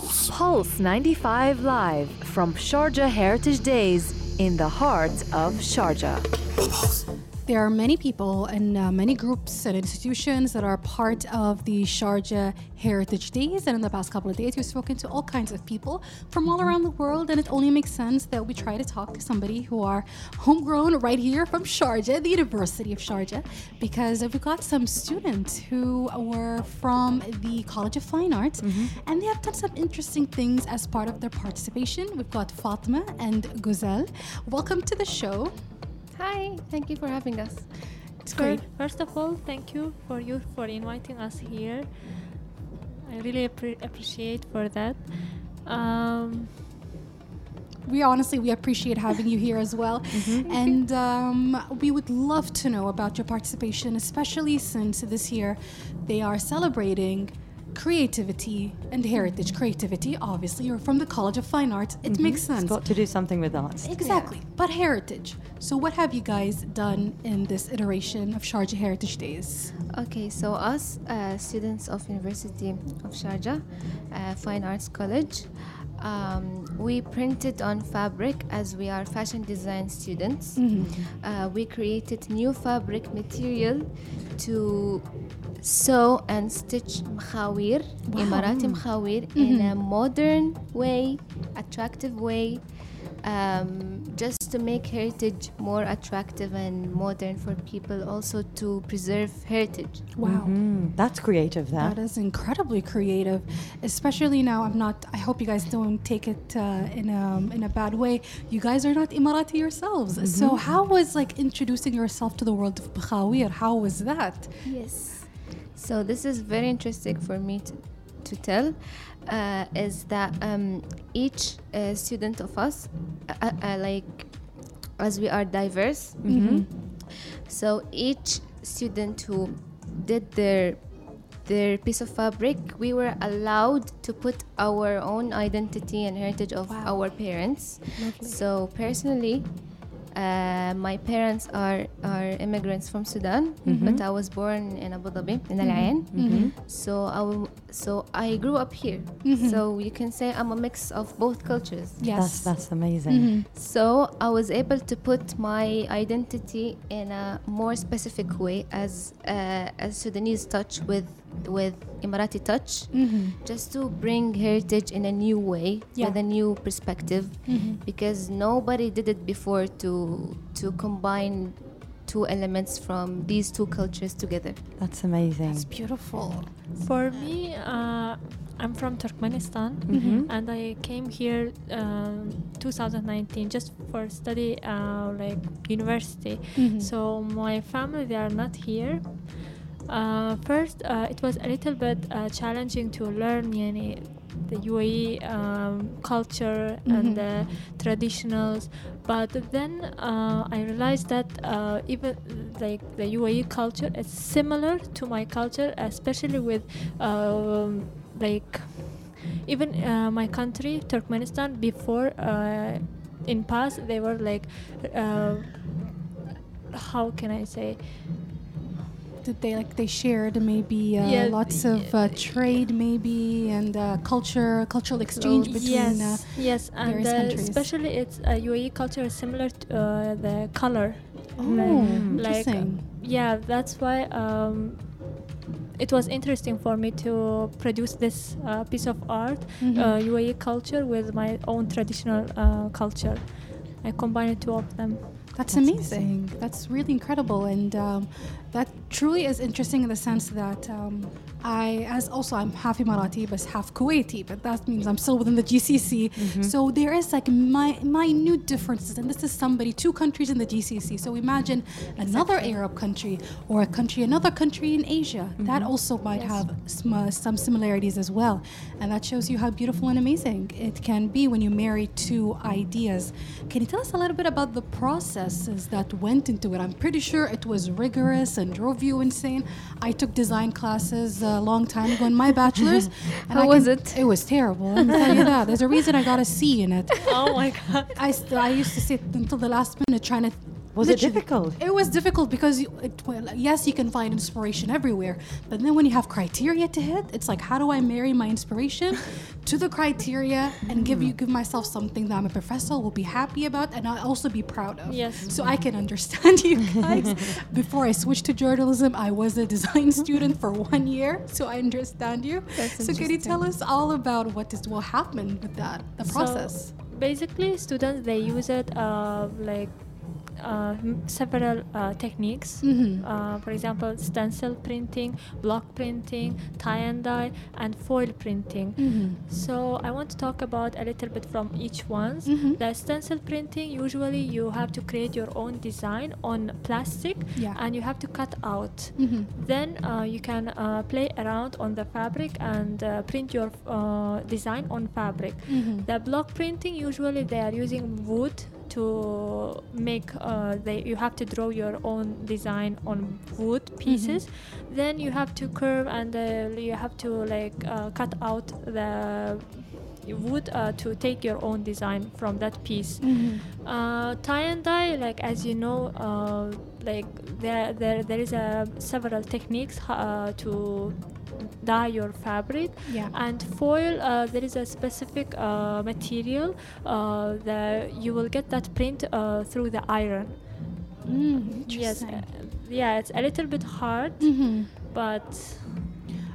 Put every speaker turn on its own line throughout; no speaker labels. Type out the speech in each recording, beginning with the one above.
Pulse.
Pulse 95 Live from Sharjah Heritage Days in the heart of Sharjah.
There are many people and uh, many groups and institutions that are part of the Sharjah Heritage Days. And in the past couple of days, we've spoken to all kinds of people from all around the world. And it only makes sense that we try to talk to somebody who are homegrown right here from Sharjah, the University of Sharjah, because we've got some students who were from the College of Fine Arts and they have done some interesting things as part of their participation. We've got Fatma and Guzel. Welcome to the show.
Hi, thank you for having us.
It's great.
First of all, thank you for you for inviting us here. I really appre- appreciate for that. Um,
we honestly we appreciate having you here as well and um, we would love to know about your participation especially since this year they are celebrating creativity and heritage creativity obviously you're from the college of fine arts it makes sense.
It's got to do something with arts.
exactly but heritage. So what have you guys done in this iteration of sharjah heritage days?
Okay, so us, uh, students of University of Sharjah, uh, Fine Arts College, um, we printed on fabric as we are fashion design students. Uh, we created new fabric material to sew and stitch mkhawir, Emirati mkhawir, in a modern way, attractive way. Um, just to make heritage more attractive and modern for people, also to preserve heritage.
wow
Mm, that's creative, that.
That is incredibly creative, especially now. I'm not. I hope you guys don't take it uh, in a in a bad way. You guys are not Emirati yourselves, so how was like introducing yourself to the world of Bakhawir? How was that?
Yes. So this is very interesting for me to, to tell. Uh, is that um, each uh, student of us, uh, uh, uh, like as we are diverse, so each student who did their their piece of fabric, we were allowed to put our own identity and heritage of our parents. So personally, uh, my parents are, are immigrants from Sudan, mm-hmm. but I was born in Abu Dhabi, in Al mm-hmm. Ain. Mm-hmm. So I w- so I grew up here. So you can say I'm a mix of both cultures.
That's, that's amazing.
So I was able to put my identity in a more specific way as uh, as Sudanese touch with with Emirati touch, just to bring heritage in a new way
Yeah.
with a new perspective, because nobody did it before to to combine two elements from these two cultures together.
That's amazing.
It's beautiful.
for me, uh, I'm from Turkmenistan, and I came here um, 2019 just for study, uh, like university. So my family they are not here. Uh, first, uh, it was a little bit uh, challenging to learn yani, the UAE um, culture and the traditionals, but then uh, I realized that uh, even like the UAE culture is similar to my culture, especially with um, like even uh, my country Turkmenistan before uh, in past they were like uh, how can I say
Did they like they shared maybe uh,
Yeah,
lots of uh, trade maybe and uh, culture cultural exchange between
yes
uh,
yes and
various
uh,
countries.
especially it's uh, UAE culture is similar to uh, the color
oh
like
interesting
yeah that's why um, it was interesting for me to produce this uh, piece of art
Mm-hmm.
uh, UAE culture with my own traditional uh, culture I combined two of them
That's amazing. That's really incredible, and um, that truly is interesting in the sense that um, I, as also I'm half Emirati but half Kuwaiti, but that means I'm still within the GCC. Mm-hmm. So there is like my minute differences, and this is somebody two countries in the GCC. So imagine another Arab country or a country, another country in Asia. That mm-hmm. also might have sm- some similarities as well, and that shows you how beautiful and amazing it can be when you marry two ideas. Can you tell us a little bit about the processes that went into it? I'm pretty sure it was rigorous and drove you insane. I took design classes a long time ago in my bachelor's. and
How
I
was
can-
it?
It was terrible. Let me tell you that. There's a reason I got a C in it.
oh my god
I, st- I used to sit until the last minute trying to
Was it difficult?
It was difficult because you, it, well, yes, you can find inspiration everywhere, but then when you have criteria to hit, it's like how do I marry my inspiration to the criteria and give you give myself something that I'm a professor will be happy about and I'll also be proud of.
Yes.
So I can understand you guys. Before I switched to journalism, I was a design student for one year, so I understand you.
That's
so can you tell us all about what is what happened with that, the process?
So, basically, students they use it uh, like uh, several uh, techniques.
Mhm.
Uh, for example, stencil printing, block printing, tie and dye, and foil printing.
Mhm.
So I want to talk about a little bit from each ones.
Mhm.
The stencil printing usually you have to create your own design on plastic
Yeah.
and you have to cut out.
Mhm.
Then uh, you can uh, play around on the fabric and uh, print your uh, design on fabric.
Mhm.
The block printing usually they are using wood to make uh, they you have to draw your own design on wood pieces. Then you have to curve and uh, you have to like uh, cut out the wood uh, to take your own design from that piece.
Mhm.
uh, tie and dye like as you know uh, like there there there is a several techniques uh, to dye your fabric
Yeah.
and foil uh, there is a specific uh, material uh, that you will get that print uh, through the iron
Mm,
yes uh, yeah it's a little bit hard
Mhm.
but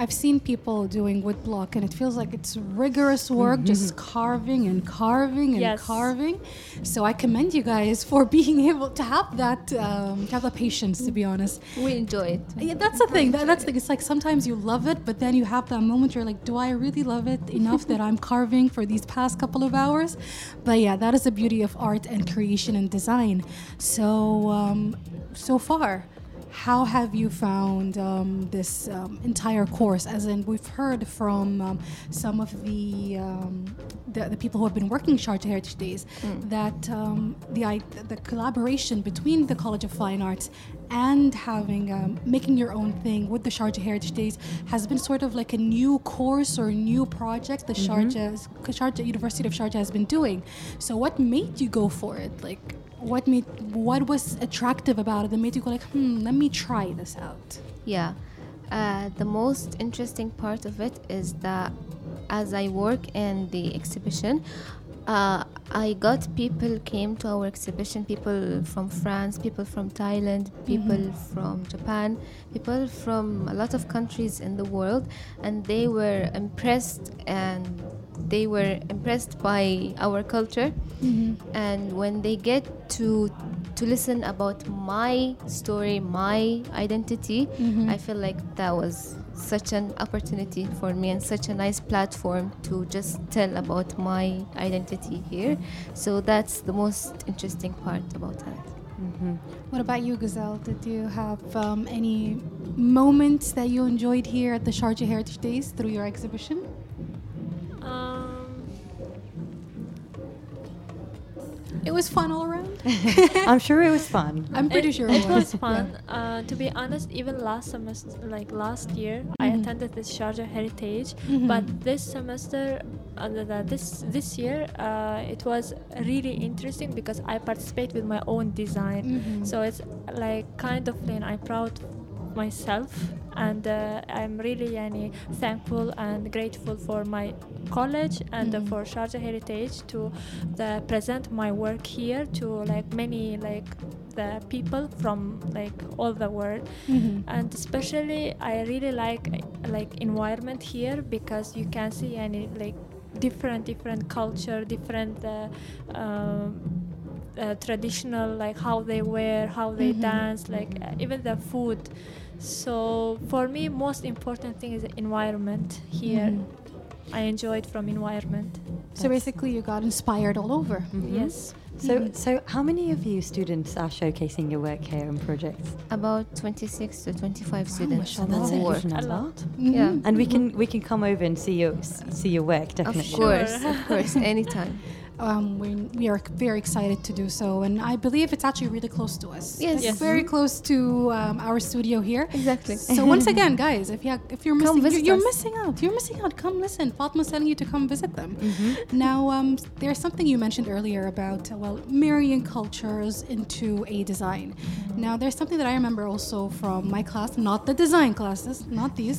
I've seen people doing wood block, and it feels like it's rigorous work, just carving and carving and
Yes.
carving. So I commend you guys for being able to have that, um, to have the patience. To be honest,
We enjoy it.
yeah, that's the thing. That, that's the thing. It's like sometimes you love it, but then you have that moment you're like, do I really love it enough that I'm carving for these past couple of hours? But yeah, that is the beauty of art and creation and design. So um, so far. How have you found um, this um, entire course? As in, we've heard from um, some of the, um, the the people who have been working Sharjah Heritage Days that um, the the collaboration between the College of Fine Arts and having um, making your own thing with the Sharjah Heritage Days has been sort of like a new course or new project the Sharjah Sharjah University of Sharjah has been doing. So, what made you go for it? Like, what made what was attractive about it that made you go like, hmm, let me try this out?
Yeah. Uh, the most interesting part of it is that as I work in the exhibition, uh, I got people came to our exhibition. People from France, people from Thailand, people from Japan, people from a lot of countries in the world, and they were impressed and they were impressed by our culture. Mm-hmm. And when they get to to listen about my story, my identity, mm-hmm. I feel like that was such an opportunity for me and such a nice platform to just tell about my identity here. So that's the most interesting part about that. Mm-hmm.
What about you, Guzel? Did you have um, any moments that you enjoyed here at the Sharjah Heritage Days through your exhibition? It was fun all around.
I'm sure it was fun.
I'm pretty
it,
sure
it
it
was
was.
fun. Uh, to be honest, even last semester, like last year, I
Mhm.
attended this Sharjah Heritage,
Mhm.
but this semester, uh, the, the- this this year, uh, it was really interesting because I participate with my own design.
Mhm.
So it's like kind of, and I'm proud of myself, and uh, I'm really yani, thankful and grateful for my college and
Mhm.
for Sharjah Heritage to the, present my work here to like many like the people from like all the world
Mhm.
and especially I really like like environment here because you can see any like different different culture different uh, um, uh, traditional like how they wear how they
Mhm.
dance like uh, even the food so for me most important thing is the environment here
Mhm.
I enjoyed from environment
So basically, you got inspired all over.
Mhm.
yes
So,
Mhm.
so how many of you students are showcasing your work here and projects?
About 26 to 25 students
mashallah.
That's
Oh,
a huge
work.
A
number.
lot.
Yeah.
Mhm.
And we can we can come over and see your see your work definitely.
Of
course,
of course, anytime.
Um, we, we are very excited to do so, and I believe it's actually really close to us.
Yes.
It's
Yes.
very close to um, our studio here.
Exactly.
So once again, guys, if you if you're missing, you're, you're
us.
missing out. You're missing out. Come listen. Fatma's telling you to come visit them.
Mm-hmm.
Now, um, there's something you mentioned earlier about uh, well marrying cultures into a design. Now, there's something that I remember also from my class, not the design classes, not these.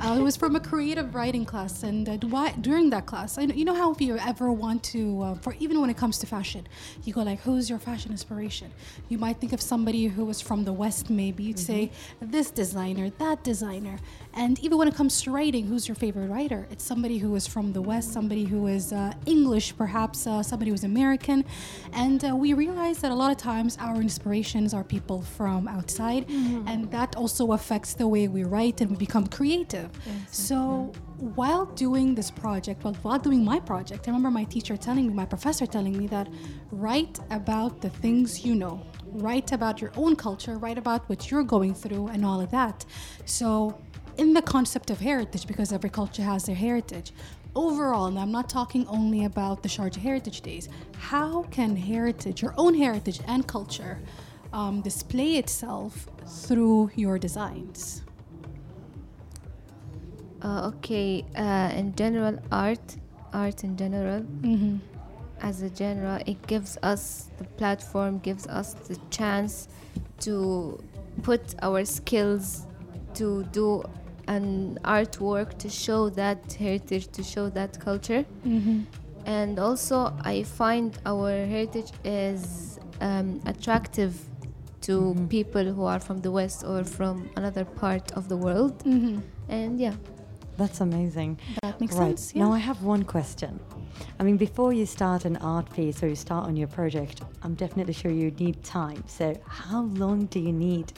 Uh, it was from a creative writing class, and uh, why, during that class, I know, you know how if you ever want to, uh, for even when it comes to fashion, you go like, who's your fashion inspiration? You might think of somebody who was from the West, maybe. You'd say this designer, that designer, and even when it comes to writing, who's your favorite writer? It's somebody who is from the West, somebody who is uh, English, perhaps uh, somebody who's American, and uh, we realize that a lot of times our inspirations are people from outside, and that also affects the way we write and we become creative. So while doing this project, well, while doing my project, I remember my teacher telling me, my professor telling me that write about the things you know, write about your own culture, write about what you're going through, and all of that. So, in the concept of heritage, because every culture has their heritage, overall, and I'm not talking only about the Sharjah Heritage Days, how can heritage, your own heritage and culture, um, display itself through your designs?
Uh, okay, uh, in general, art, art in general,
Mm-hmm.
as a genre, it gives us the platform, gives us the chance to put our skills to do an artwork to show that heritage, to show that culture.
Mm-hmm.
And also, I find our heritage is um, attractive to people who are from the West or from another part of the world.
Mm-hmm.
And yeah.
That's amazing.
That makes
right.
sense. Yeah.
Now I have one question. I mean, before you start an art piece or you start on your project, I'm definitely sure you need time. So, how long do you need?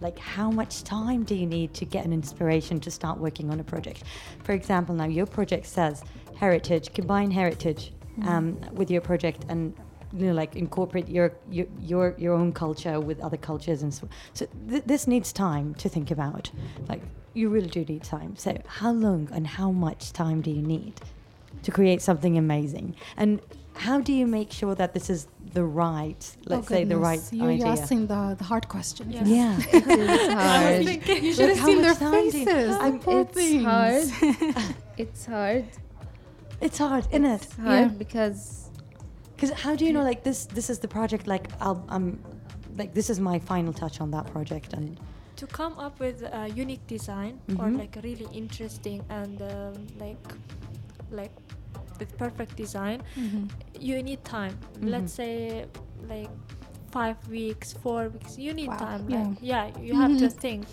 Like, how much time do you need to get an inspiration to start working on a project? For example, now your project says heritage, combine heritage um, with your project and you know, like incorporate your your your, your own culture with other cultures and so. So th- this needs time to think about. Like you really do need time. So how long and how much time do you need to create something amazing? And how do you make sure that this is the right, let's
Oh,
say, the right.
You're,
idea?
you're asking the, the hard questions.
Yeah.
Yeah.
It is hard.
You should
Look,
have seen their
much you-
faces.
I'm-
the poor
it's
things.
hard. it's hard.
it's hard, isn't it?
Hard
Yeah.
because
Because how do you know, like this? This is the project. Like I'll, I'm, like this is my final touch on that project, and
to come up with a unique design or
Mhm.
like really interesting and um, like like with perfect design
Mhm.
you need time
Mhm.
let's say like five weeks four weeks you need
Wow,
time
yeah.
like yeah you have to think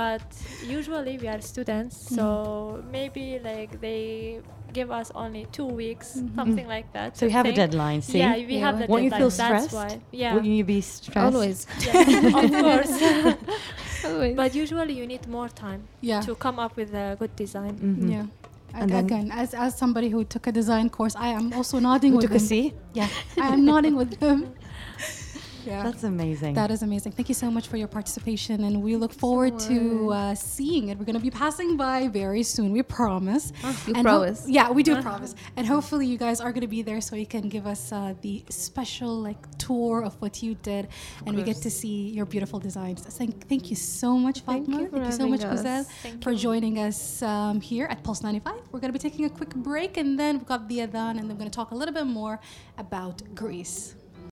but usually we are students
Mm-hmm.
so maybe like they give us only two weeks
Mhm.
something like that
so you
to
have a deadline. See,
yeah we
Yeah,
have the
won't you
deadline
feel
that's
stressed?
why yeah
Wouldn't you be stressed?
always,
yeah, of course
always.
but usually you need more time
Yeah.
to come up with a good design.
Mhm.
Yeah.
And
And again, as, as somebody who took a design course, I am also nodding
Who
with
took a
them.
C?
Yeah, I am nodding with them. Yeah.
That's amazing.
That is amazing. Thank you so much for your participation, and we look forward to uh, seeing it. We're going to be passing by very soon. We promise.
You
And ho-
promise.
yeah, we do promise. And hopefully, you guys are going to be there so you can give us uh, the special like tour of what you did, and we get to see your beautiful designs. Thank, thank you so much,
Thank
Fatma.
you
thank you so much,
us.
Guzel,
Thank
for
you.
joining us um, here at Pulse 95. We're going to be taking a quick break, and then we've got the Adhan, and then we're going to talk a little bit more about Greece.